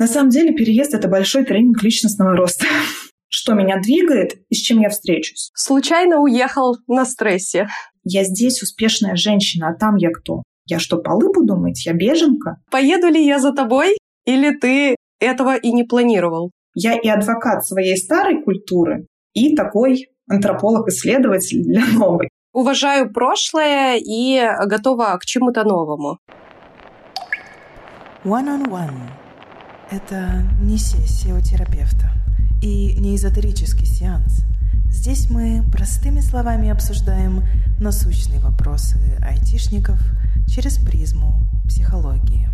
На самом деле переезд — это большой тренинг личностного роста. Что меня двигает и с чем я встречусь? Случайно уехал на стрессе. Я здесь успешная женщина, а там я кто? Я что, полы буду мыть? Я беженка? Поеду ли я за тобой? Или ты этого и не планировал? Я и адвокат своей старой культуры, и такой антрополог-исследователь для новой. Уважаю прошлое и готова к чему-то новому. One-on-one -on -one. – это не сессия у терапевта и не эзотерический сеанс. Здесь мы простыми словами обсуждаем насущные вопросы айтишников через призму психологии.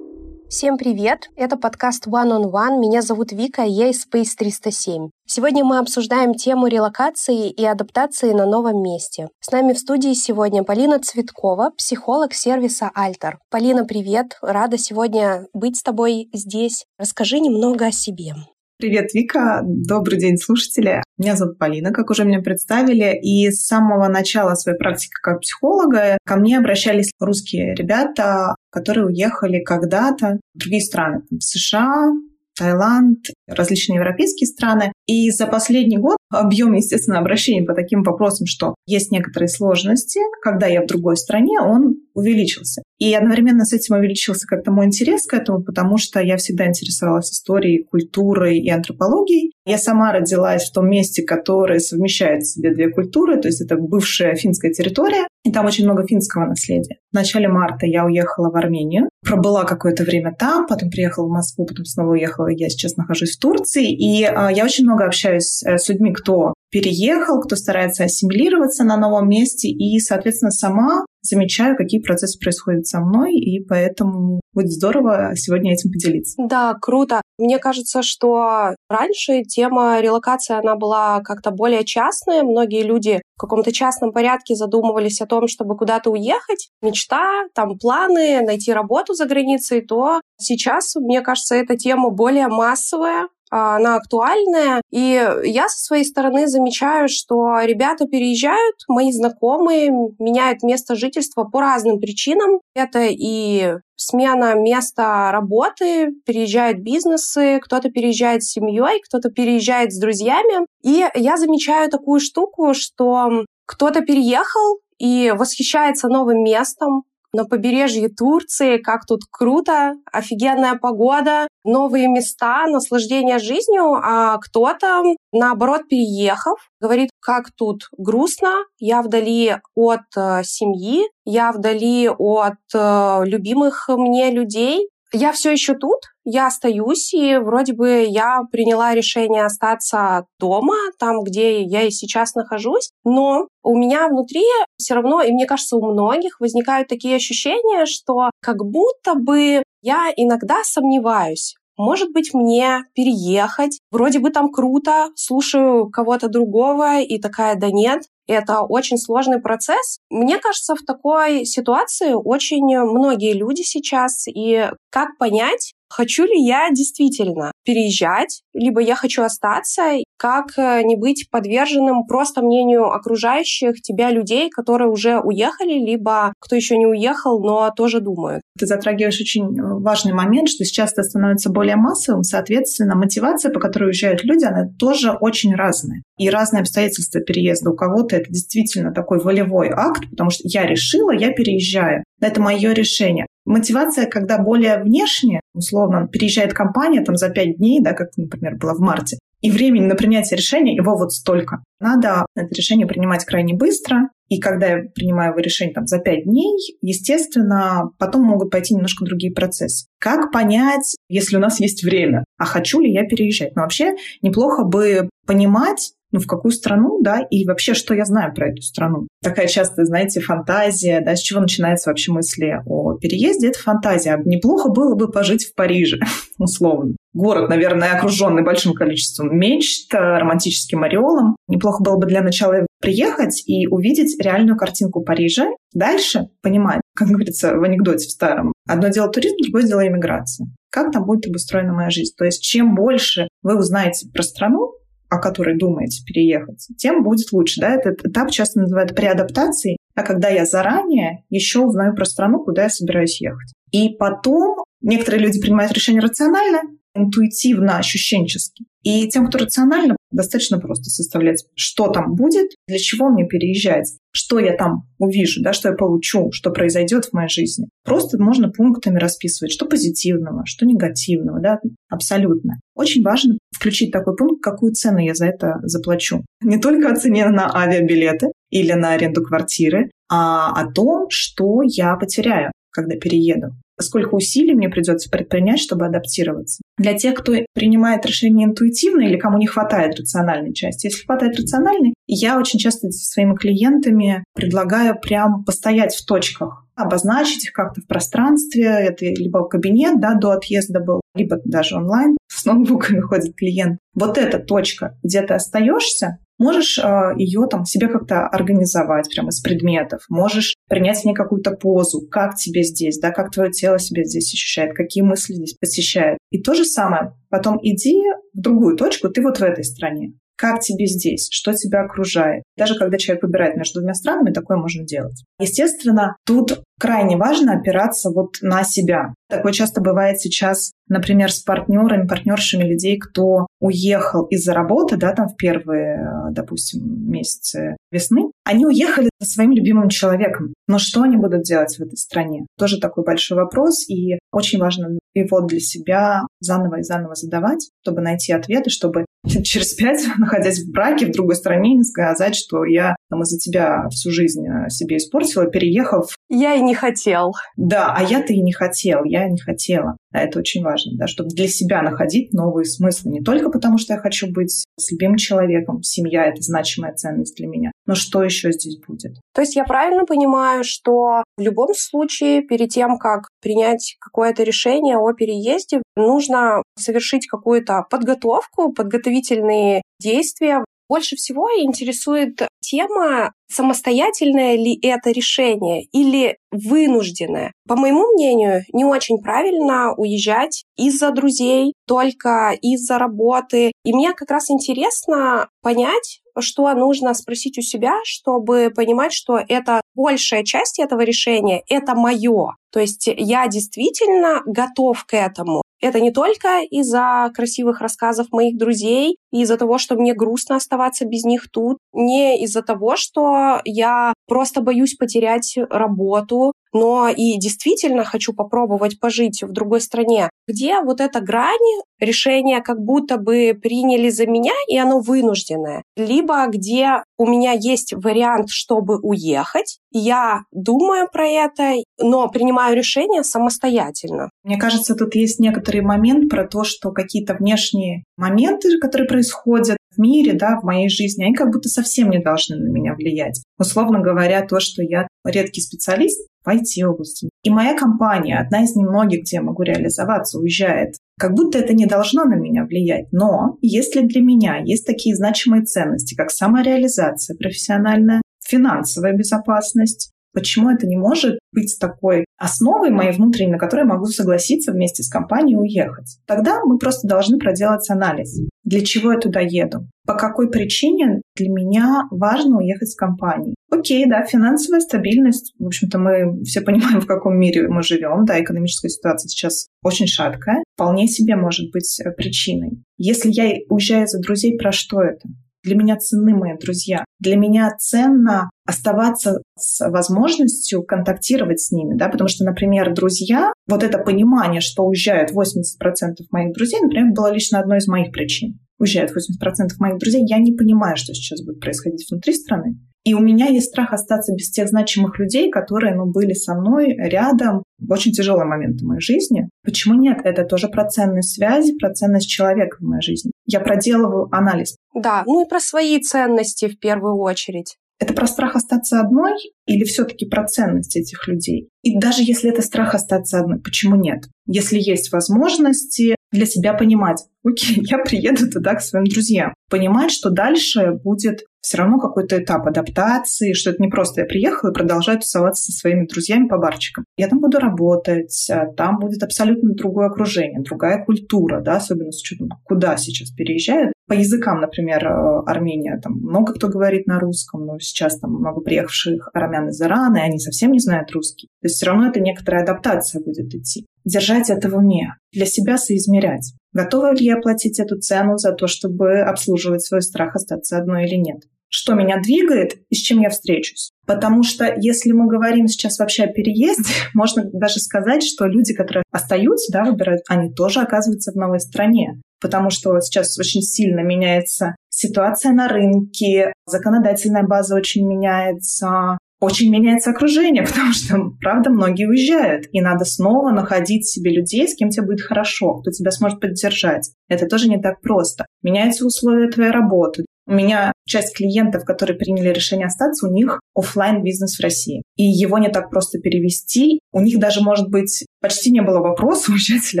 Всем привет! Это подкаст One on One. Меня зовут Вика, я из Space 307. Сегодня мы обсуждаем тему релокации и адаптации на новом месте. С нами в студии сегодня Полина Цветкова, психолог сервиса Альтер. Полина, привет! Рада сегодня быть с тобой здесь. Расскажи немного о себе. Привет, Вика. Добрый день, слушатели. Меня зовут Полина, как уже меня представили. И с самого начала своей практики как психолога ко мне обращались русские ребята, которые уехали когда-то в другие страны. В США, Таиланд, различные европейские страны. И за последний год объем, естественно, обращений по таким вопросам, что есть некоторые сложности, когда я в другой стране, он увеличился. И одновременно с этим увеличился как-то мой интерес к этому, потому что я всегда интересовалась историей, культурой и антропологией. Я сама родилась в том месте, которое совмещает в себе две культуры, то есть это бывшая финская территория, и там очень много финского наследия. В начале марта я уехала в Армению, пробыла какое-то время там, потом приехала в Москву, потом снова уехала. Я сейчас нахожусь в Турции, и а, я очень много общаюсь э, с людьми, кто переехал, кто старается ассимилироваться на новом месте, и, соответственно, сама замечаю, какие процессы происходят со мной, и поэтому будет здорово сегодня этим поделиться. Да, круто. Мне кажется, что раньше тема релокации, она была как-то более частная. Многие люди в каком-то частном порядке задумывались о том, чтобы куда-то уехать. Мечта, там планы, найти работу за границей, то сейчас, мне кажется, эта тема более массовая, она актуальная. И я со своей стороны замечаю, что ребята переезжают, мои знакомые меняют место жительства по разным причинам. Это и смена места работы, переезжают бизнесы, кто-то переезжает с семьей, кто-то переезжает с друзьями. И я замечаю такую штуку, что кто-то переехал и восхищается новым местом, на побережье Турции, как тут круто, офигенная погода, новые места, наслаждение жизнью, а кто-то, наоборот, переехав, говорит, как тут грустно, я вдали от э, семьи, я вдали от э, любимых мне людей, я все еще тут, я остаюсь, и вроде бы я приняла решение остаться дома, там, где я и сейчас нахожусь, но у меня внутри все равно, и мне кажется, у многих возникают такие ощущения, что как будто бы я иногда сомневаюсь, может быть, мне переехать? Вроде бы там круто, слушаю кого-то другого и такая, да нет, это очень сложный процесс. Мне кажется, в такой ситуации очень многие люди сейчас. И как понять, хочу ли я действительно переезжать, либо я хочу остаться, как э, не быть подверженным просто мнению окружающих тебя людей, которые уже уехали, либо кто еще не уехал, но тоже думают. Ты затрагиваешь очень э, важный момент, что сейчас это становится более массовым, соответственно, мотивация, по которой уезжают люди, она тоже очень разная. И разные обстоятельства переезда. У кого-то это действительно такой волевой акт, потому что я решила, я переезжаю. Это мое решение. Мотивация, когда более внешне, условно, переезжает компания там за пять дней, да, как, например, было в марте, и времени на принятие решения его вот столько. Надо это решение принимать крайне быстро, и когда я принимаю его решение там, за пять дней, естественно, потом могут пойти немножко другие процессы. Как понять, если у нас есть время, а хочу ли я переезжать? Но вообще неплохо бы понимать, ну, в какую страну, да, и вообще, что я знаю про эту страну. Такая часто, знаете, фантазия, да, с чего начинается вообще мысли о переезде, это фантазия. Неплохо было бы пожить в Париже, условно. Город, наверное, окруженный большим количеством мечт, романтическим ореолом. Неплохо было бы для начала приехать и увидеть реальную картинку Парижа. Дальше понимать, как говорится в анекдоте в старом, одно дело туризм, другое дело иммиграция. Как там будет обустроена моя жизнь? То есть чем больше вы узнаете про страну, о которой думаете переехать, тем будет лучше. Да? Этот этап часто называют преадаптацией. а когда я заранее еще узнаю про страну, куда я собираюсь ехать. И потом некоторые люди принимают решение рационально, интуитивно, ощущенчески. И тем, кто рационально, достаточно просто составлять, что там будет, для чего мне переезжать, что я там увижу, да, что я получу, что произойдет в моей жизни. Просто можно пунктами расписывать, что позитивного, что негативного, да, абсолютно. Очень важно включить такой пункт, какую цену я за это заплачу. Не только о цене на авиабилеты или на аренду квартиры, а о том, что я потеряю, когда перееду сколько усилий мне придется предпринять, чтобы адаптироваться. Для тех, кто принимает решение интуитивно или кому не хватает рациональной части. Если хватает рациональной, я очень часто со своими клиентами предлагаю прям постоять в точках, обозначить их как-то в пространстве. Это либо кабинет да, до отъезда был, либо даже онлайн. С ноутбуками ходит клиент. Вот эта точка, где ты остаешься, Можешь э, ее там себе как-то организовать прямо из предметов. Можешь принять в ней какую-то позу. Как тебе здесь, да, как твое тело себя здесь ощущает, какие мысли здесь посещают. И то же самое. Потом иди в другую точку, ты вот в этой стране. Как тебе здесь? Что тебя окружает? Даже когда человек выбирает между двумя странами, такое можно делать. Естественно, тут крайне важно опираться вот на себя. Такое часто бывает сейчас, например, с партнерами, партнершами людей, кто уехал из-за работы, да, там в первые, допустим, месяцы весны. Они уехали со своим любимым человеком. Но что они будут делать в этой стране? Тоже такой большой вопрос, и очень важно его для себя заново и заново задавать, чтобы найти ответы, чтобы через пять, находясь в браке в другой стране, не сказать, что я там из-за тебя всю жизнь э, себе испортила, переехав. Я и не хотел. Да, а я-то и не хотел, я не хотела. А это очень важно, да, чтобы для себя находить новые смыслы. Не только потому, что я хочу быть с любимым человеком, семья — это значимая ценность для меня, но что еще здесь будет? То есть я правильно понимаю, что в любом случае перед тем, как принять какое-то решение о переезде, нужно совершить какую-то подготовку, подготовительные действия. Больше всего интересует тема, самостоятельное ли это решение или вынужденное. По моему мнению, не очень правильно уезжать из-за друзей, только из-за работы. И мне как раз интересно понять, что нужно спросить у себя, чтобы понимать, что это большая часть этого решения, это мое. То есть я действительно готов к этому. Это не только из-за красивых рассказов моих друзей, из-за того, что мне грустно оставаться без них тут, не из-за того, что я просто боюсь потерять работу, но и действительно хочу попробовать пожить в другой стране, где вот эта грань решения как будто бы приняли за меня, и оно вынужденное. Либо где у меня есть вариант, чтобы уехать, я думаю про это, но принимаю решение самостоятельно. Мне кажется, тут есть некоторый момент про то, что какие-то внешние моменты, которые происходят в мире, да, в моей жизни, они как будто совсем не должны на меня влиять. Условно говоря, то, что я редкий специалист в IT-области. И моя компания, одна из немногих, где я могу реализоваться, уезжает. Как будто это не должно на меня влиять. Но если для меня есть такие значимые ценности, как самореализация профессиональная, финансовая безопасность, Почему это не может быть такой основой моей внутренней, на которой я могу согласиться вместе с компанией уехать? Тогда мы просто должны проделать анализ. Для чего я туда еду? По какой причине для меня важно уехать с компанией? Окей, да, финансовая стабильность. В общем-то, мы все понимаем, в каком мире мы живем. Да, экономическая ситуация сейчас очень шаткая. Вполне себе может быть э, причиной. Если я уезжаю за друзей, про что это? Для меня ценны мои друзья. Для меня ценно оставаться с возможностью контактировать с ними, да, потому что, например, друзья, вот это понимание, что уезжают 80% моих друзей, например, было лично одной из моих причин. Уезжают 80% моих друзей, я не понимаю, что сейчас будет происходить внутри страны. И у меня есть страх остаться без тех значимых людей, которые ну, были со мной рядом в очень тяжелый момент в моей жизни. Почему нет? Это тоже про ценность связи, про ценность человека в моей жизни. Я проделываю анализ. Да, ну и про свои ценности в первую очередь. Это про страх остаться одной или все-таки про ценность этих людей? И даже если это страх остаться одной, почему нет? Если есть возможности, для себя понимать, окей, я приеду туда к своим друзьям. Понимать, что дальше будет все равно какой-то этап адаптации, что это не просто я приехала и продолжаю тусоваться со своими друзьями по барчикам. Я там буду работать, а там будет абсолютно другое окружение, другая культура, да, особенно с учетом, куда сейчас переезжают. По языкам, например, э, Армения, там много кто говорит на русском, но сейчас там много приехавших армян из Ирана, и они совсем не знают русский. То есть все равно это некоторая адаптация будет идти. Держать это в уме, для себя соизмерять. Готова ли я платить эту цену за то, чтобы обслуживать свой страх остаться одной или нет? Что меня двигает и с чем я встречусь? Потому что если мы говорим сейчас вообще о переезде, можно даже сказать, что люди, которые остаются, да, выбирают, они тоже оказываются в новой стране потому что сейчас очень сильно меняется ситуация на рынке, законодательная база очень меняется, очень меняется окружение, потому что, правда, многие уезжают, и надо снова находить себе людей, с кем тебе будет хорошо, кто тебя сможет поддержать. Это тоже не так просто. Меняются условия твоей работы. У меня часть клиентов, которые приняли решение остаться, у них офлайн бизнес в России. И его не так просто перевести. У них даже, может быть, почти не было вопроса, уезжать или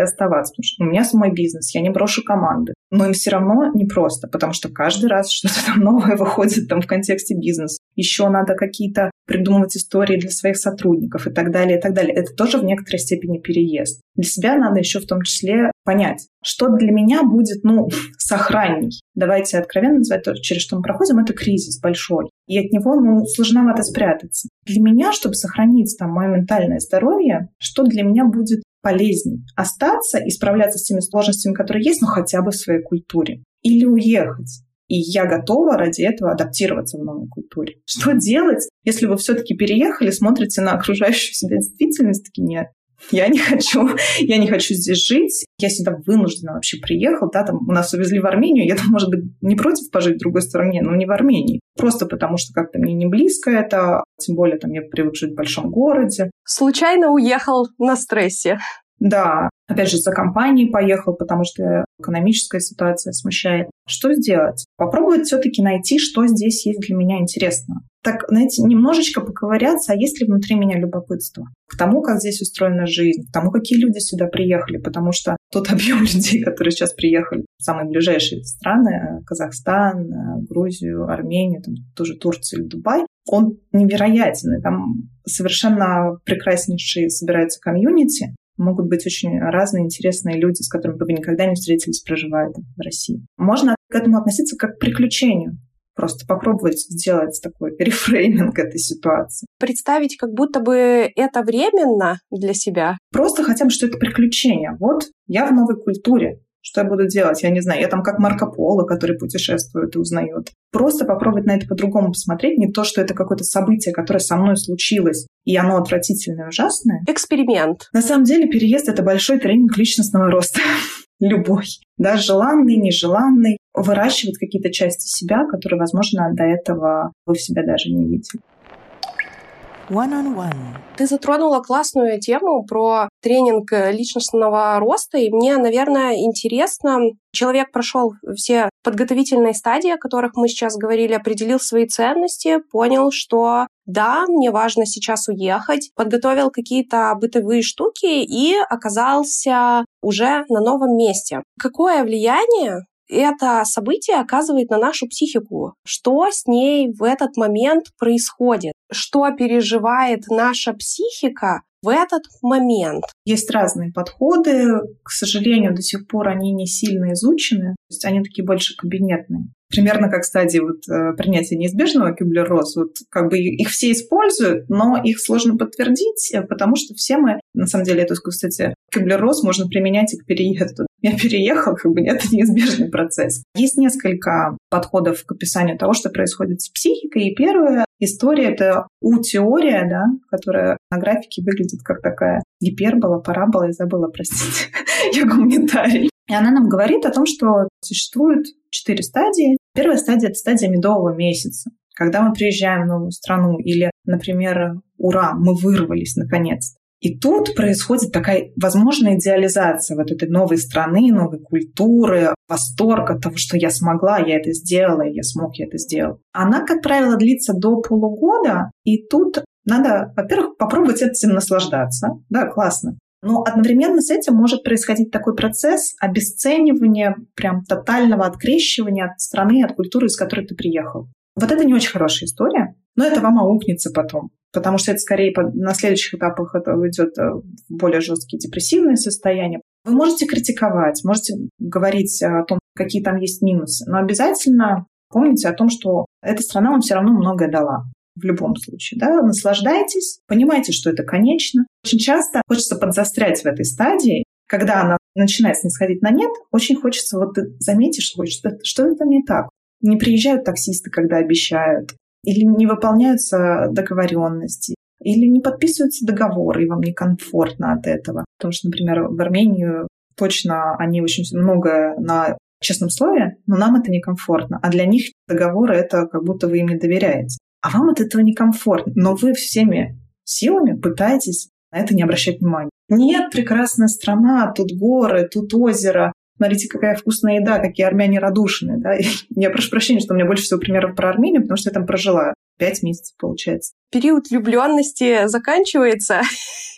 оставаться. Потому что у меня мой бизнес, я не брошу команды. Но им все равно непросто, потому что каждый раз что-то там новое выходит там в контексте бизнеса. Еще надо какие-то придумывать истории для своих сотрудников и так далее, и так далее. Это тоже в некоторой степени переезд. Для себя надо еще в том числе понять, что для меня будет, ну, сохранней. Давайте откровенно называть то, через что мы проходим, это кризис большой. И от него, ну, сложновато спрятаться. Для меня, чтобы сохранить там мое ментальное здоровье, что для меня будет полезней? Остаться и справляться с теми сложностями, которые есть, но хотя бы в своей культуре. Или уехать. И я готова ради этого адаптироваться в новой культуре. Что делать, если вы все-таки переехали, смотрите на окружающую себя действительность, таки нет, я не хочу, я не хочу здесь жить, я сюда вынуждена вообще приехал, да, там у нас увезли в Армению, я там, может быть, не против пожить в другой стране, но не в Армении. Просто потому что как-то мне не близко это, тем более там я привык жить в большом городе. Случайно уехал на стрессе. Да, опять же, за компанией поехал, потому что экономическая ситуация смущает. Что сделать? Попробовать все-таки найти, что здесь есть для меня интересного. Так, знаете, немножечко поковыряться, а есть ли внутри меня любопытство к тому, как здесь устроена жизнь, к тому, какие люди сюда приехали, потому что тот объем людей, которые сейчас приехали в самые ближайшие страны, Казахстан, Грузию, Армению, там, тоже Турцию или Дубай, он невероятен. И там совершенно прекраснейшие собираются комьюнити, могут быть очень разные интересные люди, с которыми бы вы никогда не встретились, проживая в России. Можно к этому относиться как к приключению. Просто попробовать сделать такой рефрейминг этой ситуации. Представить, как будто бы это временно для себя. Просто хотя бы, что это приключение. Вот я в новой культуре. Что я буду делать? Я не знаю. Я там как Марко Поло, который путешествует и узнает. Просто попробовать на это по-другому посмотреть. Не то, что это какое-то событие, которое со мной случилось, и оно отвратительное и ужасное. Эксперимент. На самом деле переезд — это большой тренинг личностного роста. Любой. Да, желанный, нежеланный. Выращивать какие-то части себя, которые, возможно, до этого вы в себя даже не видели. One on one. Ты затронула классную тему про тренинг личностного роста, и мне, наверное, интересно, человек прошел все подготовительные стадии, о которых мы сейчас говорили, определил свои ценности, понял, что да, мне важно сейчас уехать, подготовил какие-то бытовые штуки и оказался уже на новом месте. Какое влияние это событие оказывает на нашу психику. Что с ней в этот момент происходит? Что переживает наша психика в этот момент. Есть разные подходы. К сожалению, до сих пор они не сильно изучены. То есть они такие больше кабинетные. Примерно как стадии вот, э, принятия неизбежного Кюблер-Росс. Вот, как бы их все используют, но их сложно подтвердить, э, потому что все мы, на самом деле, эту, кстати, Кюблер-Росс можно применять и к переезду. Я переехал, как бы это неизбежный процесс. Есть несколько подходов к описанию того, что происходит с психикой. И первая история — это У-теория, да, которая на графике выглядит как такая гипербола, парабола, я забыла, простите, я гуманитарий. И она нам говорит о том, что существует четыре стадии. Первая стадия — это стадия медового месяца. Когда мы приезжаем в новую страну или, например, ура, мы вырвались наконец и тут происходит такая возможная идеализация вот этой новой страны, новой культуры, восторг от того, что я смогла, я это сделала, я смог, я это сделал. Она, как правило, длится до полугода, и тут надо, во-первых, попробовать этим наслаждаться. Да, классно. Но одновременно с этим может происходить такой процесс обесценивания, прям тотального открещивания от страны, от культуры, из которой ты приехал. Вот это не очень хорошая история, но это вам аукнется потом, потому что это скорее на следующих этапах это уйдет э, в более жесткие депрессивные состояния. Вы можете критиковать, можете говорить о том, какие там есть минусы, но обязательно помните о том, что эта страна вам все равно многое дала в любом случае. Да? Наслаждайтесь, понимайте, что это конечно. Очень часто хочется подзастрять в этой стадии, когда она начинает снисходить на нет, очень хочется, вот ты заметишь, что, что это не так. Не приезжают таксисты, когда обещают, или не выполняются договоренности, или не подписываются договоры, и вам некомфортно от этого. Потому что, например, в Армению точно они очень много на честном слове, но нам это некомфортно. А для них договоры — это как будто вы им не доверяете а вам от этого некомфортно, но вы всеми силами пытаетесь на это не обращать внимания. Нет, прекрасная страна, тут горы, тут озеро, смотрите, какая вкусная еда, какие армяне радушные. Да? Я прошу прощения, что у меня больше всего примеров про Армению, потому что я там прожила пять месяцев, получается. Период влюбленности заканчивается.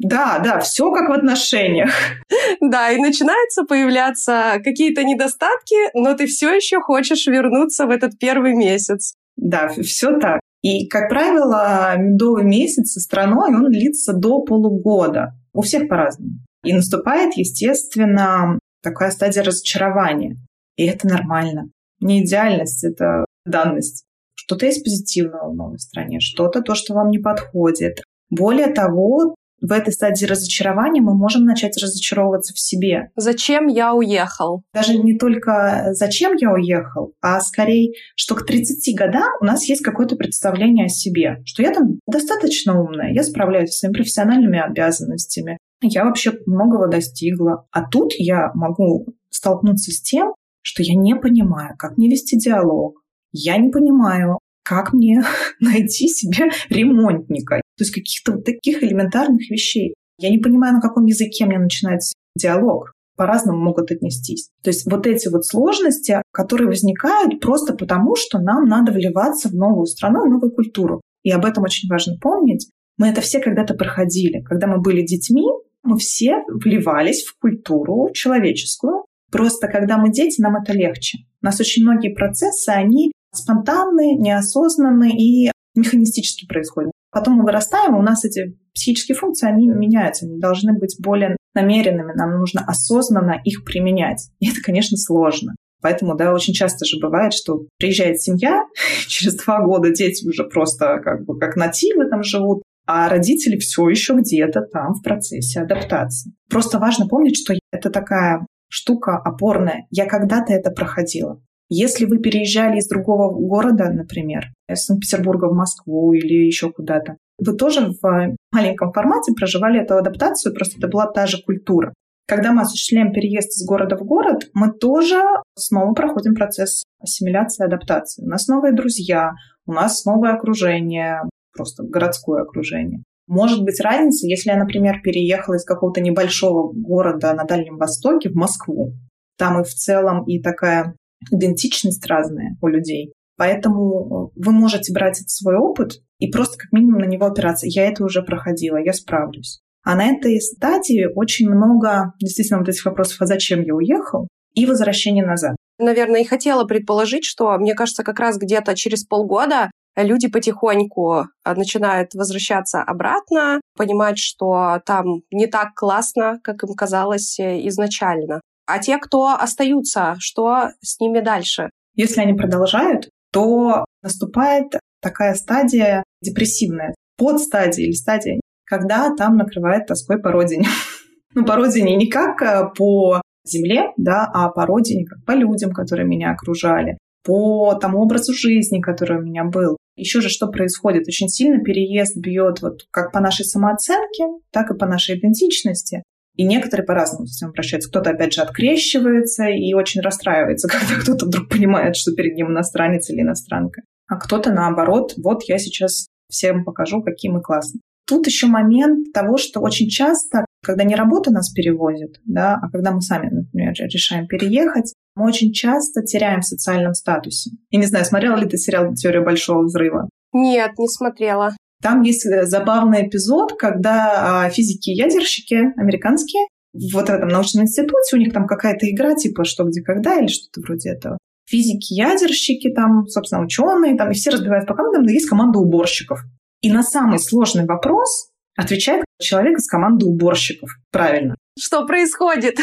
Да, да, все как в отношениях. Да, и начинаются появляться какие-то недостатки, но ты все еще хочешь вернуться в этот первый месяц. Да, все так. И, как правило, медовый месяц со страной, он длится до полугода. У всех по-разному. И наступает, естественно, такая стадия разочарования. И это нормально. Не идеальность, это данность. Что-то есть позитивного в новой стране, что-то то, что вам не подходит. Более того, в этой стадии разочарования мы можем начать разочаровываться в себе. Зачем я уехал? Даже не только зачем я уехал, а скорее, что к 30 годам у нас есть какое-то представление о себе, что я там достаточно умная, я справляюсь с своими профессиональными обязанностями, я вообще многого достигла. А тут я могу столкнуться с тем, что я не понимаю, как мне вести диалог, я не понимаю, как мне найти себе ремонтника. То есть каких-то вот таких элементарных вещей. Я не понимаю, на каком языке мне начинается диалог. По-разному могут отнестись. То есть вот эти вот сложности, которые возникают просто потому, что нам надо вливаться в новую страну, в новую культуру. И об этом очень важно помнить. Мы это все когда-то проходили. Когда мы были детьми, мы все вливались в культуру человеческую. Просто когда мы дети, нам это легче. У нас очень многие процессы, они спонтанные, неосознанные и механистически происходят. Потом мы вырастаем, у нас эти психические функции, они меняются, они должны быть более намеренными, нам нужно осознанно их применять. И это, конечно, сложно. Поэтому, да, очень часто же бывает, что приезжает семья, через два года дети уже просто как бы как нативы там живут, а родители все еще где-то там в процессе адаптации. Просто важно помнить, что это такая штука опорная. Я когда-то это проходила. Если вы переезжали из другого города, например, из Санкт-Петербурга в Москву или еще куда-то, вы тоже в маленьком формате проживали эту адаптацию, просто это была та же культура. Когда мы осуществляем переезд из города в город, мы тоже снова проходим процесс ассимиляции адаптации. У нас новые друзья, у нас новое окружение, просто городское окружение. Может быть разница, если я, например, переехала из какого-то небольшого города на Дальнем Востоке в Москву. Там и в целом и такая идентичность разная у людей. Поэтому э, вы можете брать этот свой опыт и просто как минимум на него опираться. Я это уже проходила, я справлюсь. А на этой стадии очень много действительно вот этих вопросов, а зачем я уехал, и возвращение назад. Наверное, и хотела предположить, что, мне кажется, как раз где-то через полгода люди потихоньку э, начинают возвращаться обратно, понимать, что там не так классно, как им казалось э, изначально. А те, кто остаются, что с ними дальше? Если они продолжают, то наступает такая стадия депрессивная, подстадия или стадия, когда там накрывает тоской по родине. ну, по родине не как э, по земле, да, а по родине, как по людям, которые меня окружали, по тому образу жизни, который у меня был. Еще же что происходит? Очень сильно переезд бьет вот как по нашей самооценке, так и по нашей идентичности. И некоторые по-разному с этим обращаются. Кто-то, опять же, открещивается и очень расстраивается, когда кто-то вдруг понимает, что перед ним иностранец или иностранка. А кто-то, наоборот, вот я сейчас всем покажу, какие мы классные. Тут еще момент того, что очень часто, когда не работа нас перевозит, да, а когда мы сами, например, решаем переехать, мы очень часто теряем в социальном статусе. Я не знаю, смотрела ли ты сериал «Теория большого взрыва»? Нет, не смотрела. Там есть э, забавный эпизод, когда а, физики-ядерщики американские вот в этом научном институте, у них там какая-то игра типа «Что, где, когда» или что-то вроде этого. Физики-ядерщики там, собственно, ученые, там, и все разбивают по командам, но есть команда уборщиков. И на самый сложный вопрос отвечает человек из команды уборщиков. Правильно. Что происходит?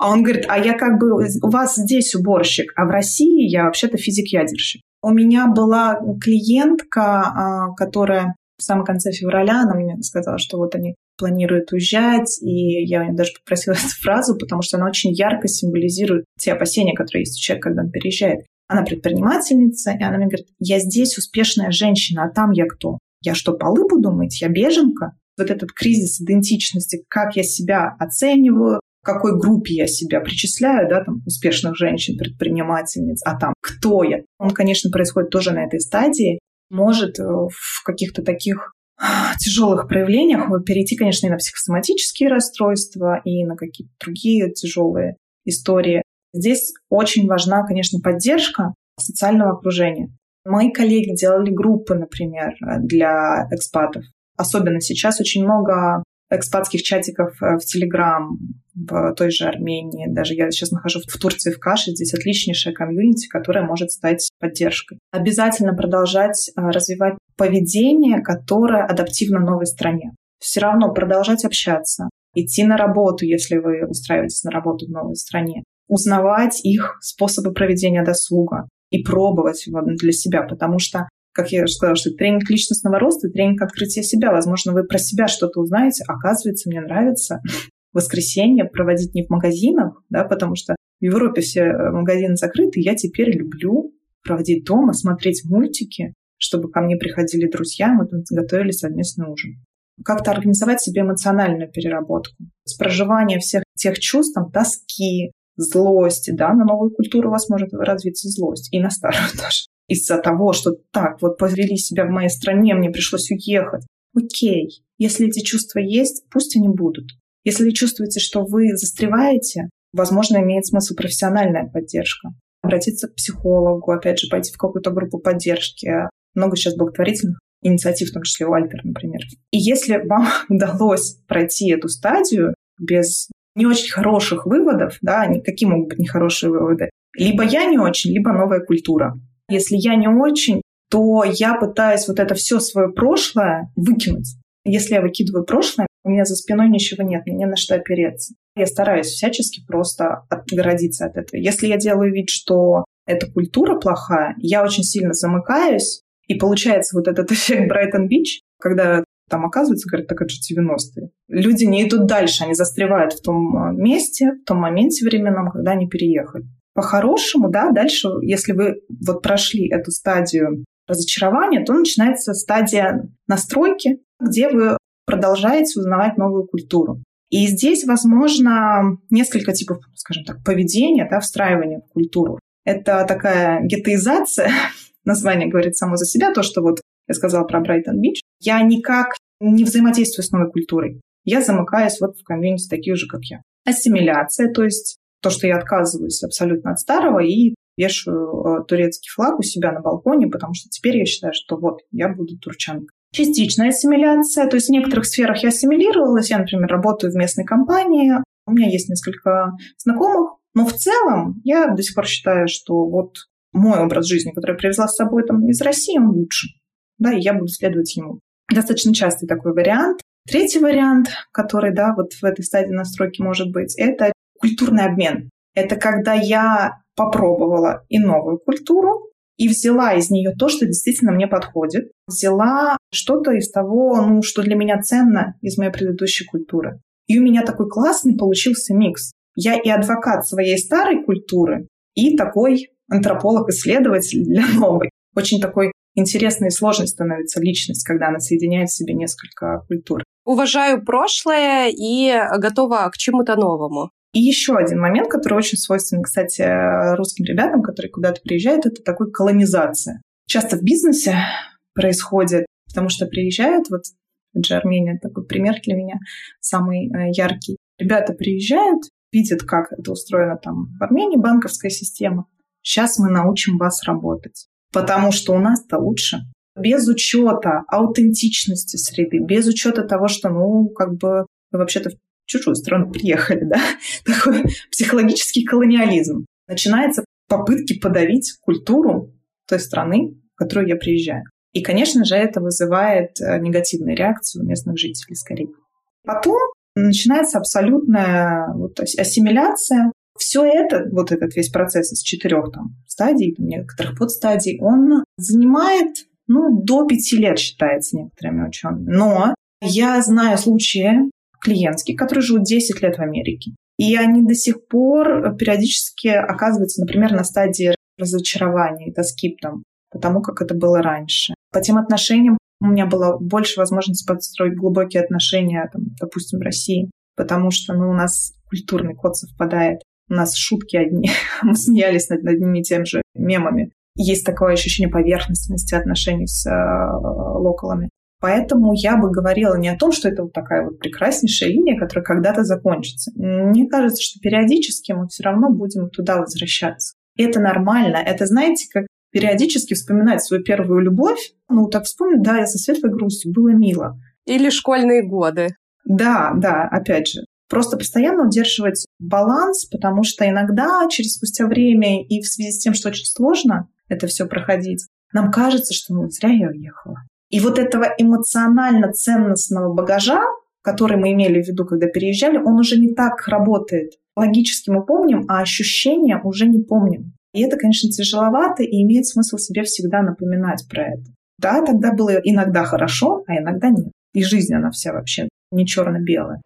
А он говорит, а я как бы, у вас здесь уборщик, а в России я вообще-то физик-ядерщик. У меня была клиентка, а, которая в самом конце февраля, она мне сказала, что вот они планируют уезжать, и я у нее даже попросила эту фразу, потому что она очень ярко символизирует те опасения, которые есть у человека, когда он переезжает. Она предпринимательница, и она мне говорит, я здесь успешная женщина, а там я кто? Я что, полы буду мыть? Я беженка? Вот этот кризис идентичности, как я себя оцениваю, какой группе я себя причисляю, да, там, успешных женщин, предпринимательниц, а там кто я? Он, конечно, происходит тоже на этой стадии, может э, в каких-то таких а, тяжелых проявлениях перейти, конечно, и на психосоматические расстройства, и на какие-то другие тяжелые истории. Здесь очень важна, конечно, поддержка социального окружения. Мои коллеги делали группы, например, для экспатов. Особенно сейчас очень много экспатских чатиков э, в Телеграм, в той же Армении. Даже я сейчас нахожусь в Турции, в Каше. Здесь отличнейшая комьюнити, которая может стать поддержкой. Обязательно продолжать э, развивать поведение, которое адаптивно новой стране. Все равно продолжать общаться, идти на работу, если вы устраиваетесь на работу в новой стране, узнавать их способы проведения досуга и пробовать его для себя, потому что как я сказала, что тренинг личностного роста, тренинг открытия себя. Возможно, вы про себя что-то узнаете. Оказывается, мне нравится воскресенье проводить не в магазинах, да, потому что в Европе все э, магазины закрыты, и я теперь люблю проводить дома, смотреть мультики, чтобы ко мне приходили друзья, мы там готовили совместный ужин. Как-то организовать себе эмоциональную переработку. С проживания всех тех чувств, там, тоски, злости, да, на новую культуру у вас может развиться злость, и на старую тоже. Из-за того, что так, вот повели себя в моей стране, мне пришлось уехать. Окей, если эти чувства есть, пусть они будут. Если чувствуете, что вы застреваете, возможно, имеет смысл профессиональная поддержка. Обратиться к психологу, опять же, пойти в какую-то группу поддержки. Много сейчас благотворительных инициатив, в том числе у Альтер, например. И если вам удалось пройти эту стадию без не очень хороших выводов, да, какие могут быть нехорошие выводы, либо я не очень, либо новая культура. Если я не очень, то я пытаюсь вот это все свое прошлое выкинуть. Если я выкидываю прошлое, у меня за спиной ничего нет, мне не на что опереться. Я стараюсь всячески просто отгородиться от этого. Если я делаю вид, что эта культура плохая, я очень сильно замыкаюсь, и получается вот этот эффект Брайтон-Бич, когда там оказывается, говорят, так это же 90-е. Люди не идут дальше, они застревают в том а, месте, в том моменте временном, когда они переехали. По-хорошему, да, дальше, если вы вот прошли эту стадию разочарования, то начинается стадия настройки, где вы продолжаете узнавать новую культуру. И здесь, возможно, несколько типов, скажем так, поведения, да, встраивания в культуру. Это такая гетоизация, название говорит само за себя, то, что вот я сказала про Брайтон-Бич, я никак не взаимодействую с новой культурой. Я замыкаюсь вот в комьюнити таких же, как я. Ассимиляция, то есть то, что я отказываюсь абсолютно от старого и вешаю э, турецкий флаг у себя на балконе, потому что теперь я считаю, что вот я буду турчанкой. Частичная ассимиляция, то есть в некоторых сферах я ассимилировалась. Я, например, работаю в местной компании, у меня есть несколько знакомых, но в целом я до сих пор считаю, что вот мой образ жизни, который я привезла с собой там из России, он лучше. Да, и я буду следовать ему. Достаточно частый такой вариант. Третий вариант, который, да, вот в этой стадии настройки может быть, это культурный обмен. Это когда я попробовала и новую культуру, и взяла из нее то, что действительно мне подходит. Взяла что-то из того, ну, что для меня ценно из моей предыдущей культуры. И у меня такой классный получился микс. Я и адвокат своей старой культуры, и такой антрополог-исследователь для новой. Очень такой интересной и сложной становится личность, когда она соединяет в себе несколько культур. Уважаю прошлое и готова к чему-то новому. И еще один момент, который очень свойственен, кстати, русским ребятам, которые куда-то приезжают, это такой колонизация. Часто в бизнесе происходит, потому что приезжают, вот же Армения такой пример для меня самый э, яркий. Ребята приезжают, видят, как это устроено там в Армении, банковская система. Сейчас мы научим вас работать, потому что у нас-то лучше. без учета аутентичности среды, без учета того, что, ну, как бы вы вообще-то чужую страну приехали, да, такой психологический колониализм. Начинается попытки подавить культуру той страны, в которую я приезжаю. И, конечно же, это вызывает э, негативную реакцию местных жителей скорее. Потом начинается абсолютная вот ассимиляция. Все это, вот этот весь процесс из четырех там стадий, некоторых подстадий, он занимает ну, до пяти лет считается некоторыми учеными. Но я знаю случаи клиентские, которые живут 10 лет в Америке. И они до сих пор периодически оказываются, например, на стадии разочарования и тоски там, потому как это было раньше. По тем отношениям у меня было больше возможности подстроить глубокие отношения, там, допустим, в России, потому что ну, у нас культурный код совпадает. У нас шутки одни. Мы смеялись над одними и тем же мемами. Есть такое ощущение поверхностности отношений с э, локалами. Поэтому я бы говорила не о том, что это вот такая вот прекраснейшая линия, которая когда-то закончится. Мне кажется, что периодически мы все равно будем туда возвращаться. И это нормально. Это, знаете, как периодически вспоминать свою первую любовь. Ну, так вспомнить, да, я со светлой грустью, было мило. Или школьные годы. Да, да, опять же. Просто постоянно удерживать баланс, потому что иногда через спустя время и в связи с тем, что очень сложно это все проходить, нам кажется, что ну зря я уехала. И вот этого эмоционально-ценностного багажа, который мы имели в виду, когда переезжали, он уже не так работает. Логически мы помним, а ощущения уже не помним. И это, конечно, тяжеловато, и имеет смысл себе всегда напоминать про это. Да, тогда было иногда хорошо, а иногда нет. И жизнь, она вся вообще не черно-белая.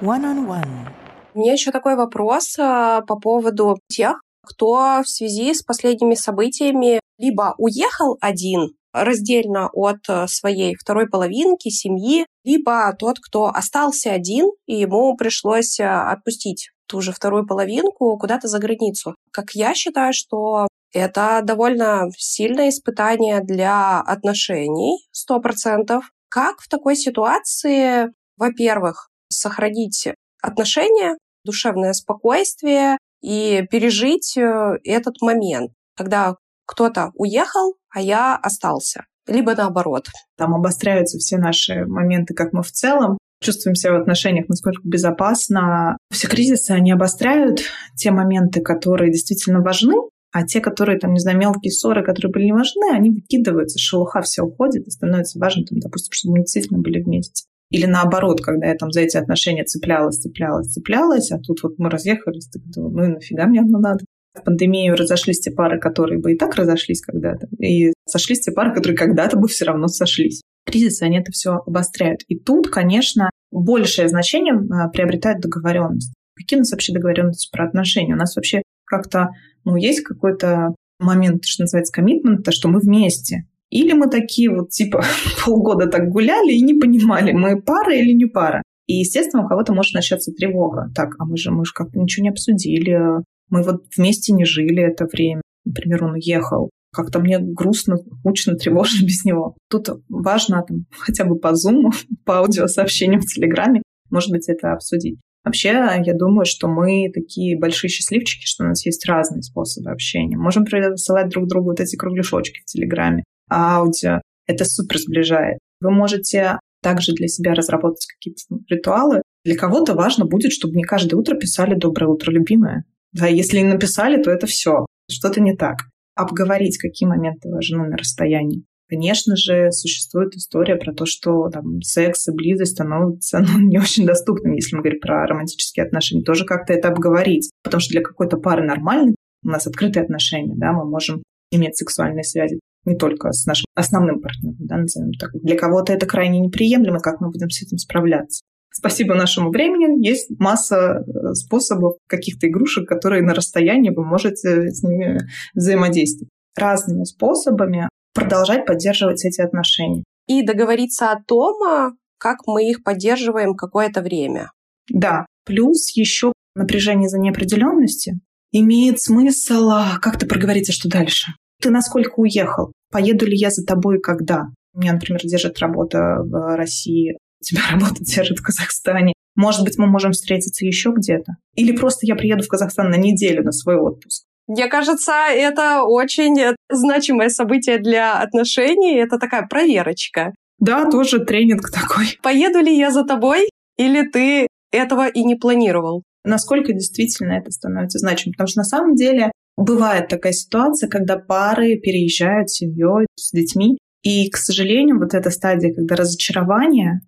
One on one. У меня еще такой вопрос а, по поводу тех, кто в связи с последними событиями либо уехал один раздельно от э, своей второй половинки, семьи, либо тот, кто остался один, и ему пришлось э, отпустить ту же вторую половинку куда-то за границу. Как я считаю, что это довольно сильное испытание для отношений, сто процентов. Как в такой ситуации, во-первых, сохранить отношения, душевное спокойствие и пережить э, этот момент, когда кто-то уехал, а я остался. Либо наоборот. Там обостряются все наши моменты, как мы в целом чувствуем себя в отношениях, насколько безопасно. Все кризисы, они обостряют те моменты, которые действительно важны, а те, которые, там, не знаю, мелкие ссоры, которые были не важны, они выкидываются, шелуха все уходит, и становится важным, там, допустим, чтобы мы действительно были вместе. Или наоборот, когда я там за эти отношения цеплялась, цеплялась, цеплялась, а тут вот мы разъехались, так думаю, ну и нафига мне оно надо? В пандемию разошлись те пары, которые бы и так разошлись когда-то, и сошлись те пары, которые когда-то бы все равно сошлись. Кризисы, они это все обостряют. И тут, конечно, большее значение а, приобретает договоренность. Какие у нас вообще договоренности про отношения? У нас вообще как-то, ну, есть какой-то момент, что называется, коммитмента, что мы вместе. Или мы такие вот, типа, полгода так гуляли и не понимали, мы пара или не пара. И, естественно, у кого-то может начаться тревога. Так, а мы же, мы же как-то ничего не обсудили, мы вот вместе не жили это время. Например, он уехал. Как-то мне грустно, мучно, тревожно без него. Тут важно там, хотя бы по зуму, по аудиосообщениям в Телеграме, может быть, это обсудить. Вообще, я думаю, что мы такие большие счастливчики, что у нас есть разные способы общения. Можем присылать друг другу вот эти кругляшочки в Телеграме, аудио. Это супер сближает. Вы можете также для себя разработать какие-то ритуалы. Для кого-то важно будет, чтобы не каждое утро писали «Доброе утро, любимая». Да, если написали, то это все. Что-то не так. Обговорить, какие моменты важны на расстоянии. Конечно же, существует история про то, что там, секс и близость становятся ну, не очень доступными, если мы говорим про романтические отношения. Тоже как-то это обговорить. Потому что для какой-то пары нормально, у нас открытые отношения, да, мы можем иметь сексуальные связи не только с нашим основным партнером, да, назовем так. Для кого-то это крайне неприемлемо, как мы будем с этим справляться спасибо нашему времени, есть масса э, способов каких-то игрушек, которые на расстоянии вы можете с ними взаимодействовать. Разными способами продолжать поддерживать эти отношения. И договориться о том, а, как мы их поддерживаем какое-то время. Да, плюс еще напряжение за неопределенности имеет смысл а, как-то проговорить, а что дальше. Ты насколько уехал? Поеду ли я за тобой когда? У меня, например, держит работа в России тебя работа держит в Казахстане. Может быть, мы можем встретиться еще где-то. Или просто я приеду в Казахстан на неделю на свой отпуск. Мне кажется, это очень значимое событие для отношений. Это такая проверочка. Да, тоже тренинг такой. Поеду ли я за тобой, или ты этого и не планировал? Насколько действительно это становится значимым? Потому что на самом деле бывает такая ситуация, когда пары переезжают с семьей, с детьми, и, к сожалению, вот эта стадия, когда разочарование,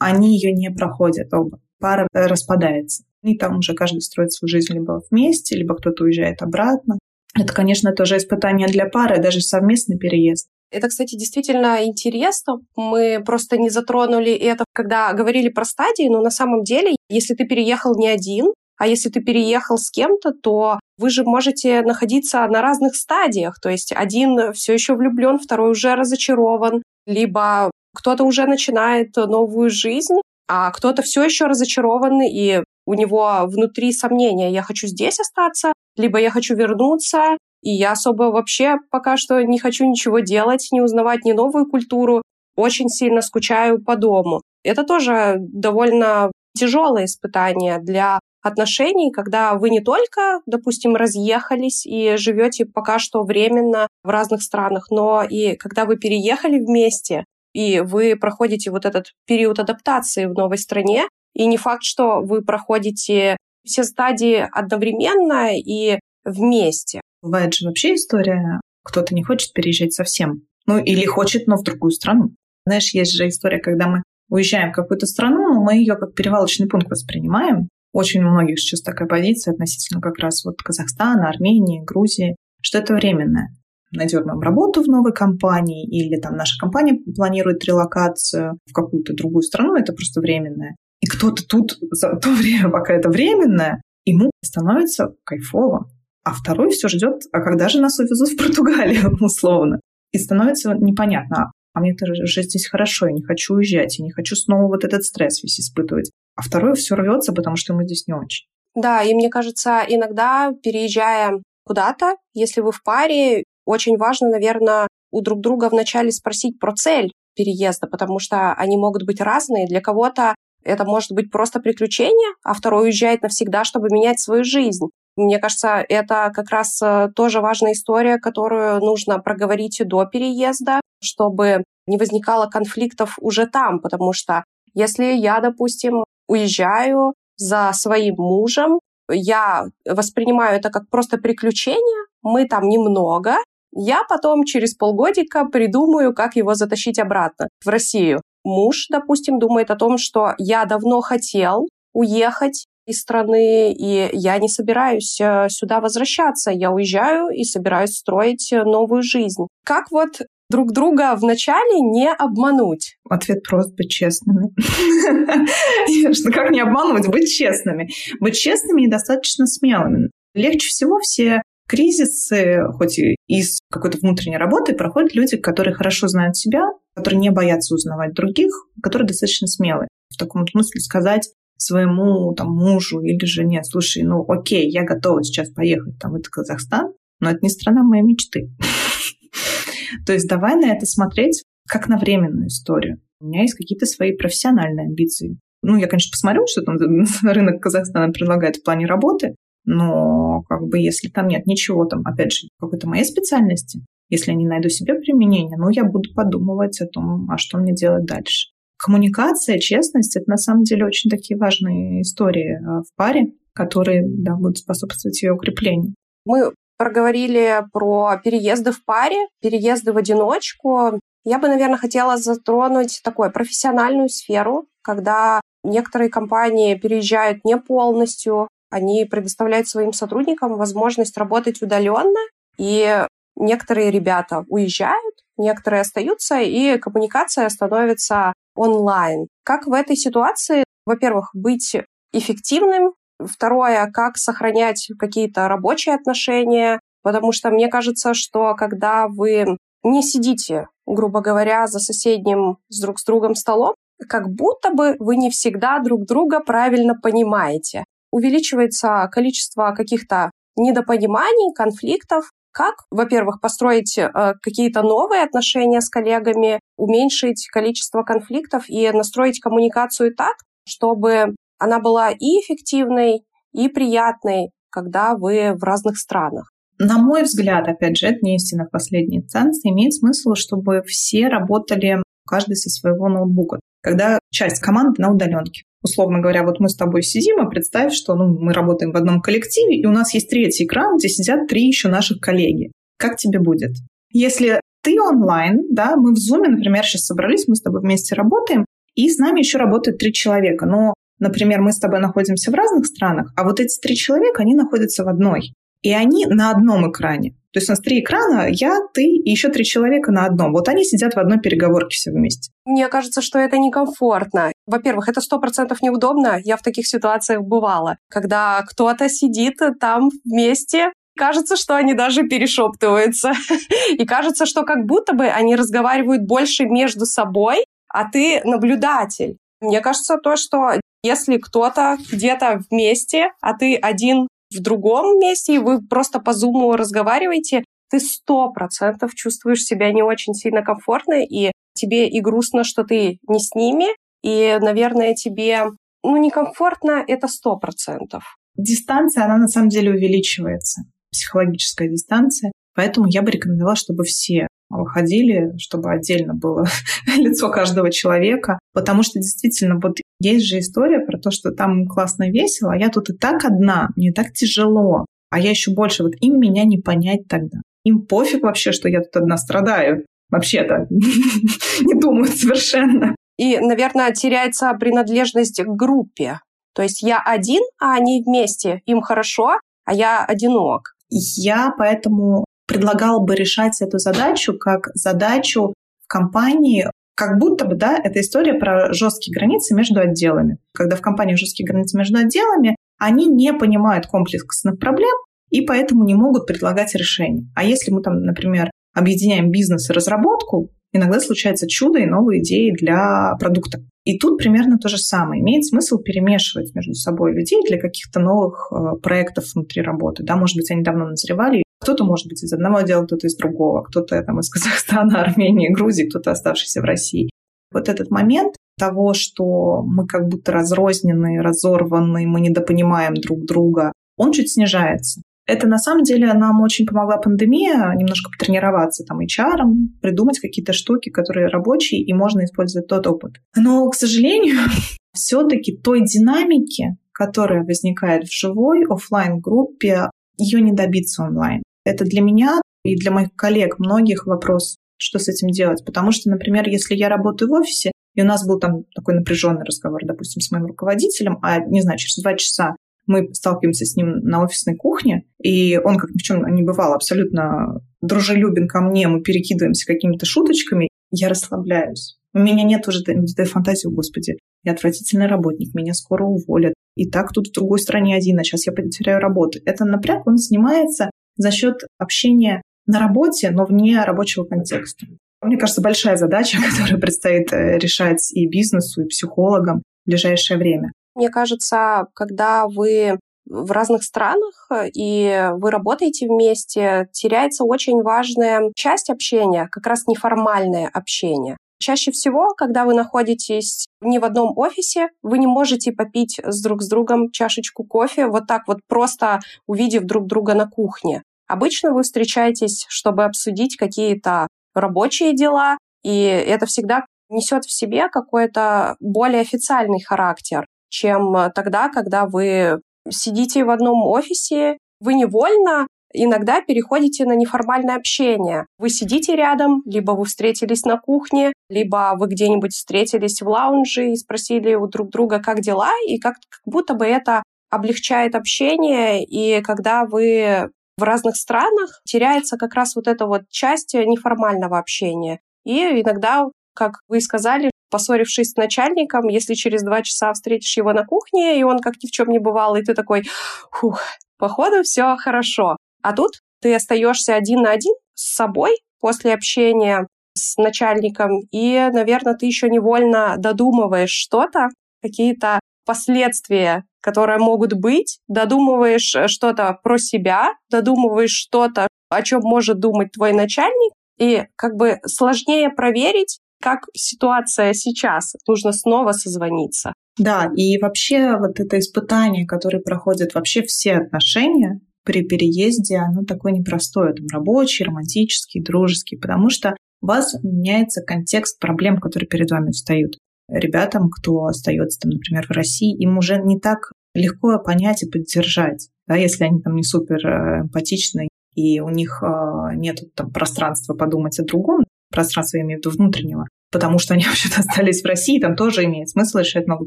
они ее не проходят оба. Пара распадается. И там уже каждый строит свою жизнь либо вместе, либо кто-то уезжает обратно. Это, конечно, тоже испытание для пары, даже совместный переезд. Это, кстати, действительно интересно. Мы просто не затронули это, когда говорили про стадии, но на самом деле, если ты переехал не один, а если ты переехал с кем-то, то вы же можете находиться на разных стадиях. То есть один все еще влюблен, второй уже разочарован, либо кто-то уже начинает новую жизнь, а кто-то все еще разочарован, и у него внутри сомнения, я хочу здесь остаться, либо я хочу вернуться, и я особо вообще пока что не хочу ничего делать, не узнавать ни новую культуру, очень сильно скучаю по дому. Это тоже довольно тяжелое испытание для отношений, когда вы не только, допустим, разъехались и живете пока что временно в разных странах, но и когда вы переехали вместе, и вы проходите вот этот период адаптации в новой стране, и не факт, что вы проходите все стадии одновременно и вместе. Бывает же вообще история, кто-то не хочет переезжать совсем. Ну, или хочет, но в другую страну. Знаешь, есть же история, когда мы уезжаем в какую-то страну, но мы ее как перевалочный пункт воспринимаем. Очень у многих сейчас такая позиция относительно как раз вот Казахстана, Армении, Грузии, что это временное. Найдем нам работу в новой компании, или там наша компания планирует релокацию в какую-то другую страну, это просто временное. И кто-то тут за то время, пока это временное, ему становится кайфово. А второй все ждет, а когда же нас увезут в Португалию, условно. И становится непонятно, а мне тоже здесь хорошо, я не хочу уезжать, я не хочу снова вот этот стресс весь испытывать а второй все рвется, потому что ему здесь не очень. Да, и мне кажется, иногда, переезжая куда-то, если вы в паре, очень важно, наверное, у друг друга вначале спросить про цель переезда, потому что они могут быть разные. Для кого-то это может быть просто приключение, а второй уезжает навсегда, чтобы менять свою жизнь. Мне кажется, это как раз э, тоже важная история, которую нужно проговорить до переезда, чтобы не возникало конфликтов уже там, потому что если я, допустим, уезжаю за своим мужем. Я воспринимаю это как просто приключение. Мы там немного. Я потом через полгодика придумаю, как его затащить обратно в Россию. Муж, допустим, думает о том, что я давно хотел уехать из страны, и я не собираюсь э, сюда возвращаться. Я уезжаю и собираюсь строить новую жизнь. Как вот друг друга вначале не обмануть? Ответ прост — быть честными. Как не обмануть? Быть честными. Быть честными и достаточно смелыми. Легче всего все кризисы, хоть и из какой-то внутренней работы, проходят люди, которые хорошо знают себя, которые не боятся узнавать других, которые достаточно смелые. В таком смысле сказать своему там, мужу или жене, слушай, ну окей, я готова сейчас поехать там, в Казахстан, но это не страна моей мечты. То есть давай на это смотреть как на временную историю. У меня есть какие-то свои профессиональные амбиции. Ну, я, конечно, посмотрю, что там рынок Казахстана предлагает в плане работы, но как бы если там нет ничего там, опять же, какой-то моей специальности, если я не найду себе применение, ну, я буду подумывать о том, а что мне делать дальше. Коммуникация, честность — это на самом деле очень такие важные истории а, в паре, которые да, будут способствовать ее укреплению. Мы проговорили про переезды в паре, переезды в одиночку. Я бы, наверное, хотела затронуть такую профессиональную сферу, когда некоторые компании переезжают не полностью, они предоставляют своим сотрудникам возможность работать удаленно, и некоторые ребята уезжают, некоторые остаются, и коммуникация становится онлайн. Как в этой ситуации, во-первых, быть эффективным Второе, как сохранять какие-то рабочие отношения, потому что мне кажется, что когда вы не сидите, грубо говоря, за соседним с друг с другом столом, как будто бы вы не всегда друг друга правильно понимаете. Увеличивается количество каких-то недопониманий, конфликтов. Как, во-первых, построить э, какие-то новые отношения с коллегами, уменьшить количество конфликтов и настроить коммуникацию так, чтобы она была и эффективной, и приятной, когда вы в разных странах. На мой взгляд, опять же, это не истина в последней инстанции, имеет смысл, чтобы все работали каждый со своего ноутбука. Когда часть команды на удаленке. Условно говоря, вот мы с тобой сидим, а представь, что ну, мы работаем в одном коллективе, и у нас есть третий экран, где сидят три еще наших коллеги. Как тебе будет? Если ты онлайн, да, мы в Zoom, например, сейчас собрались, мы с тобой вместе работаем, и с нами еще работают три человека. Но, например, мы с тобой находимся в разных странах, а вот эти три человека, они находятся в одной. И они на одном экране. То есть у нас три экрана, я, ты и еще три человека на одном. Вот они сидят в одной переговорке все вместе. Мне кажется, что это некомфортно. Во-первых, это сто процентов неудобно. Я в таких ситуациях бывала, когда кто-то сидит там вместе, Кажется, что они даже перешептываются. И кажется, что как будто бы они разговаривают больше между собой, а ты наблюдатель. Мне кажется, то, что если кто-то где-то вместе, а ты один в другом месте, и вы просто по зуму разговариваете, ты сто процентов чувствуешь себя не очень сильно комфортно, и тебе и грустно, что ты не с ними, и, наверное, тебе ну, некомфортно, это сто процентов. Дистанция, она на самом деле увеличивается, психологическая дистанция, поэтому я бы рекомендовала, чтобы все выходили, чтобы отдельно было лицо каждого человека, потому что действительно вот есть же история про то, что там классно весело, а я тут и так одна, мне так тяжело, а я еще больше, вот им меня не понять тогда. Им пофиг вообще, что я тут одна страдаю. Вообще-то не думают совершенно. И, наверное, теряется принадлежность к группе. То есть я один, а они вместе. Им хорошо, а я одинок. Я поэтому предлагал бы решать эту задачу как задачу в компании, как будто бы, да, это история про жесткие границы между отделами. Когда в компании жесткие границы между отделами, они не понимают комплексных проблем и поэтому не могут предлагать решения. А если мы там, например, объединяем бизнес и разработку, иногда случается чудо и новые идеи для продукта. И тут примерно то же самое. Имеет смысл перемешивать между собой людей для каких-то новых э, проектов внутри работы. Да, может быть, они давно назревали, кто-то, может быть, из одного отдела, кто-то из другого, кто-то там из Казахстана, Армении, Грузии, кто-то оставшийся в России. Вот этот момент того, что мы как будто разрознены, разорваны, мы недопонимаем друг друга, он чуть снижается. Это на самом деле нам очень помогла пандемия немножко потренироваться там HR, придумать какие-то штуки, которые рабочие, и можно использовать тот опыт. Но, к сожалению, все-таки той динамики, которая возникает в живой офлайн группе ее не добиться онлайн. Это для меня и для моих коллег многих вопрос, что с этим делать. Потому что, например, если я работаю в офисе, и у нас был там такой напряженный разговор, допустим, с моим руководителем, а, не знаю, через два часа мы сталкиваемся с ним на офисной кухне, и он, как ни в чем не бывало, абсолютно дружелюбен ко мне, мы перекидываемся какими-то шуточками, я расслабляюсь. У меня нет уже этой фантазии, господи, я отвратительный работник, меня скоро уволят. И так тут в другой стране один, а сейчас я потеряю работу. Это напряг, он снимается за счет общения на работе, но вне рабочего контекста. Мне кажется, большая задача, которая предстоит э, решать и бизнесу, и психологам в ближайшее время. Мне кажется, когда вы в разных странах, и вы работаете вместе, теряется очень важная часть общения, как раз неформальное общение. Чаще всего, когда вы находитесь не в одном офисе, вы не можете попить с друг с другом чашечку кофе, вот так вот просто увидев друг друга на кухне. Обычно вы встречаетесь, чтобы обсудить какие-то рабочие дела, и это всегда несет в себе какой-то более официальный характер, чем тогда, когда вы сидите в одном офисе, вы невольно иногда переходите на неформальное общение. Вы сидите рядом, либо вы встретились на кухне, либо вы где-нибудь встретились в лаунже и спросили у друг друга, как дела, и как, как будто бы это облегчает общение, и когда вы в разных странах, теряется как раз вот эта вот часть неформального общения. И иногда, как вы сказали, поссорившись с начальником, если через два часа встретишь его на кухне, и он как ни в чем не бывал, и ты такой, фух, походу все хорошо. А тут ты остаешься один на один с собой после общения с начальником, и, наверное, ты еще невольно додумываешь что-то, какие-то последствия, которые могут быть, додумываешь что-то про себя, додумываешь что-то, о чем может думать твой начальник, и как бы сложнее проверить, как ситуация сейчас. Нужно снова созвониться. Да, и вообще вот это испытание, которое проходят вообще все отношения, при переезде, оно такое непростое, там рабочий, романтический, дружеский, потому что у вас меняется контекст проблем, которые перед вами встают. Ребятам, кто остается, там, например, в России, им уже не так легко понять и поддержать, да, если они там не супер э, эмпатичны и у них э, нет там пространства подумать о другом, пространства я имею в виду внутреннего, потому что они вообще-то остались в России, там тоже имеет смысл решать много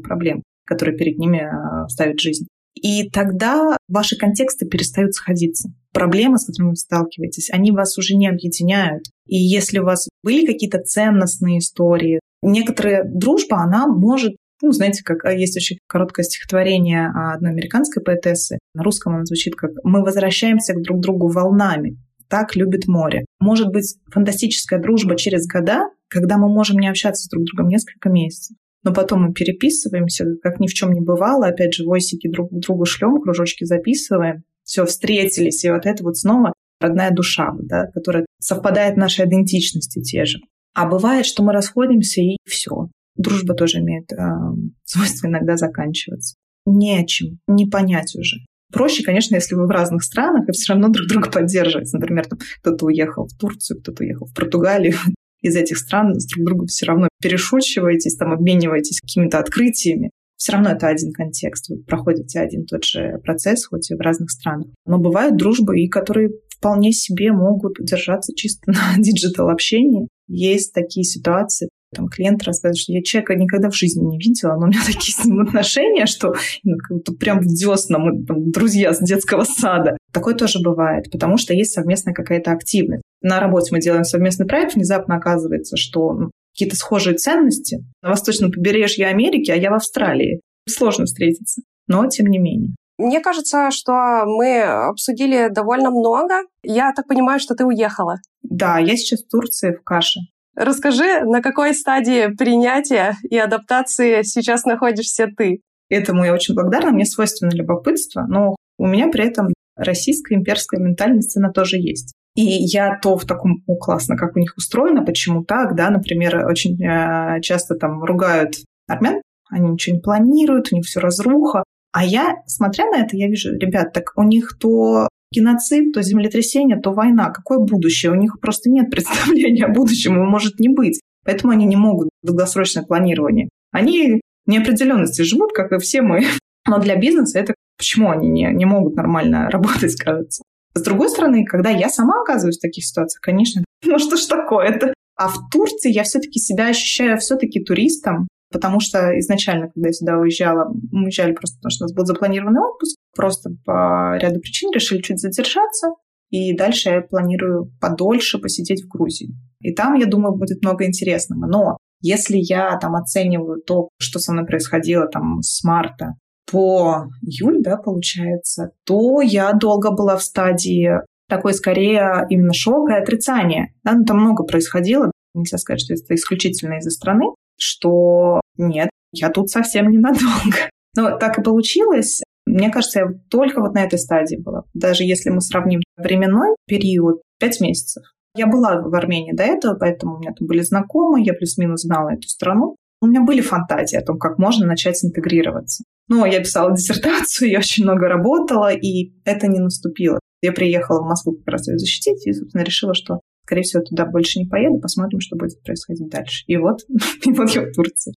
проблем, которые перед ними э, ставит жизнь. И тогда ваши контексты перестают сходиться. Проблемы, с которыми вы сталкиваетесь, они вас уже не объединяют. И если у вас были какие-то ценностные истории, некоторая дружба, она может ну, знаете, как э, есть очень короткое стихотворение одной американской поэтессы. На русском оно звучит как «Мы возвращаемся к друг другу волнами, так любит море». Может быть, фантастическая дружба через года, когда мы можем не общаться с друг другом несколько месяцев, но потом мы переписываемся, как ни в чем не бывало, опять же, войсики друг другу шлем, кружочки записываем, все, встретились, и вот это вот снова родная душа, да, которая совпадает нашей идентичности те же. А бывает, что мы расходимся, и все. Дружба тоже имеет э, свойство иногда заканчиваться. Не о чем, не понять уже. Проще, конечно, если вы в разных странах и все равно друг друга поддерживаете. Например, там, кто-то уехал в Турцию, кто-то уехал в Португалию. Из этих стран с друг другом все равно перешучиваетесь, там обмениваетесь какими-то открытиями. Все равно это один контекст. Вы проходите один тот же процесс, хоть и в разных странах. Но бывают дружбы, и которые вполне себе могут держаться чисто на диджитал-общении. Есть такие ситуации, там клиент рассказывает, что я человека никогда в жизни не видела, но у меня такие с ним отношения, что ну, как будто прям в десна мы там, друзья с детского сада. Такое тоже бывает, потому что есть совместная какая-то активность. На работе мы делаем совместный проект, внезапно оказывается, что ну, какие-то схожие ценности. На восточном побережье Америки, а я в Австралии. Сложно встретиться, но тем не менее. Мне кажется, что мы обсудили довольно много. Я так понимаю, что ты уехала. Да, я сейчас в Турции, в Каше. Расскажи, на какой стадии принятия и адаптации сейчас находишься ты? Этому я очень благодарна. Мне свойственно любопытство, но у меня при этом российская имперская ментальность, она тоже есть. И я то в таком, о, классно, как у них устроено, почему так, да, например, очень э, часто там ругают армян, они ничего не планируют, у них все разруха. А я, смотря на это, я вижу, ребят, так у них то геноцид, то землетрясение, то война. Какое будущее? У них просто нет представления о будущем, его может не быть. Поэтому они не могут долгосрочное планирование. Они неопределенности живут, как и все мы. Но для бизнеса это почему они не, не могут нормально работать, кажется. С другой стороны, когда я сама оказываюсь в таких ситуациях, конечно, ну что ж такое-то? А в Турции я все-таки себя ощущаю все-таки туристом, потому что изначально, когда я сюда уезжала, мы уезжали просто потому, что у нас был запланированный отпуск, просто по ряду причин решили чуть задержаться, и дальше я планирую подольше посидеть в Грузии. И там, я думаю, будет много интересного. Но если я там оцениваю то, что со мной происходило там с марта по июль, да, получается, то я долго была в стадии такой скорее именно шока и отрицания. Да, ну, там много происходило. Нельзя сказать, что это исключительно из-за страны, что нет, я тут совсем ненадолго. Но так и получилось. Мне кажется, я только вот на этой стадии была. Даже если мы сравним временной период, 5 месяцев. Я была в Армении до этого, поэтому у меня там были знакомые, я плюс-минус знала эту страну. У меня были фантазии о том, как можно начать интегрироваться. Но я писала диссертацию, я очень много работала, и это не наступило. Я приехала в Москву как раз ее защитить, и, собственно, решила, что, скорее всего, туда больше не поеду, посмотрим, что будет происходить дальше. И вот, и вот я в Турции.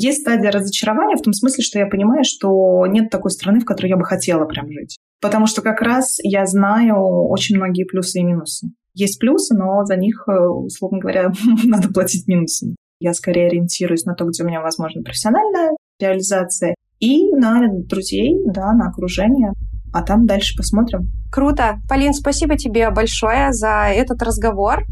Есть стадия разочарования в том смысле, что я понимаю, что нет такой страны, в которой я бы хотела прям жить. Потому что как раз я знаю очень многие плюсы и минусы. Есть плюсы, но за них, э, условно говоря, надо платить минусами. Я скорее ориентируюсь на то, где у меня, возможно, профессиональная реализация, и на друзей, да, на окружение. А там дальше посмотрим. Круто. Полин, спасибо тебе большое за этот разговор.